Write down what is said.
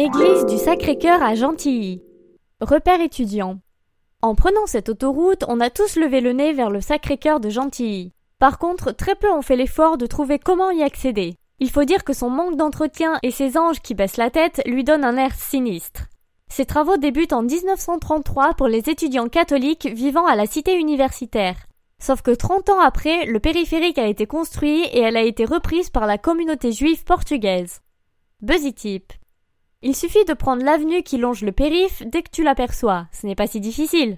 Église du Sacré-Cœur à Gentilly. Repère étudiant. En prenant cette autoroute, on a tous levé le nez vers le Sacré-Cœur de Gentilly. Par contre, très peu ont fait l'effort de trouver comment y accéder. Il faut dire que son manque d'entretien et ses anges qui baissent la tête lui donnent un air sinistre. Ses travaux débutent en 1933 pour les étudiants catholiques vivant à la cité universitaire. Sauf que 30 ans après, le périphérique a été construit et elle a été reprise par la communauté juive portugaise. Il suffit de prendre l'avenue qui longe le périph dès que tu l'aperçois. Ce n'est pas si difficile.